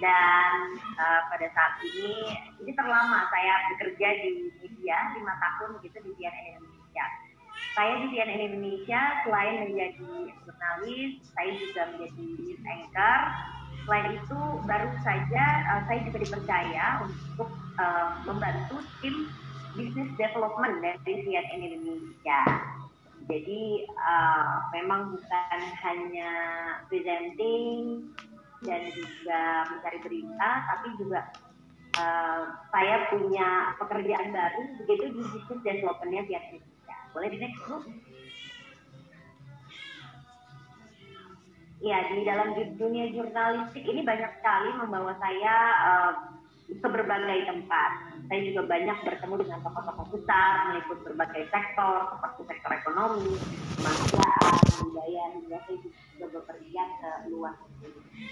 dan uh, pada saat ini ini terlama saya bekerja di media lima tahun gitu di CNN Indonesia. Saya di CNN Indonesia selain menjadi jurnalis, saya juga menjadi news anchor. Selain itu baru saja uh, saya juga dipercaya untuk uh, membantu tim business development dari CNN Indonesia. Jadi uh, memang bukan hanya presenting dan juga mencari berita, tapi juga uh, saya punya pekerjaan baru begitu di bisnis developmentnya via Indonesia. Boleh di next bu? Ya di dalam dunia jurnalistik ini banyak sekali membawa saya uh, ke berbagai tempat. Saya juga banyak bertemu dengan tokoh-tokoh besar, meliput berbagai sektor, seperti sektor ekonomi, kemanusiaan, budaya, hingga saya juga bepergian ke luar negeri.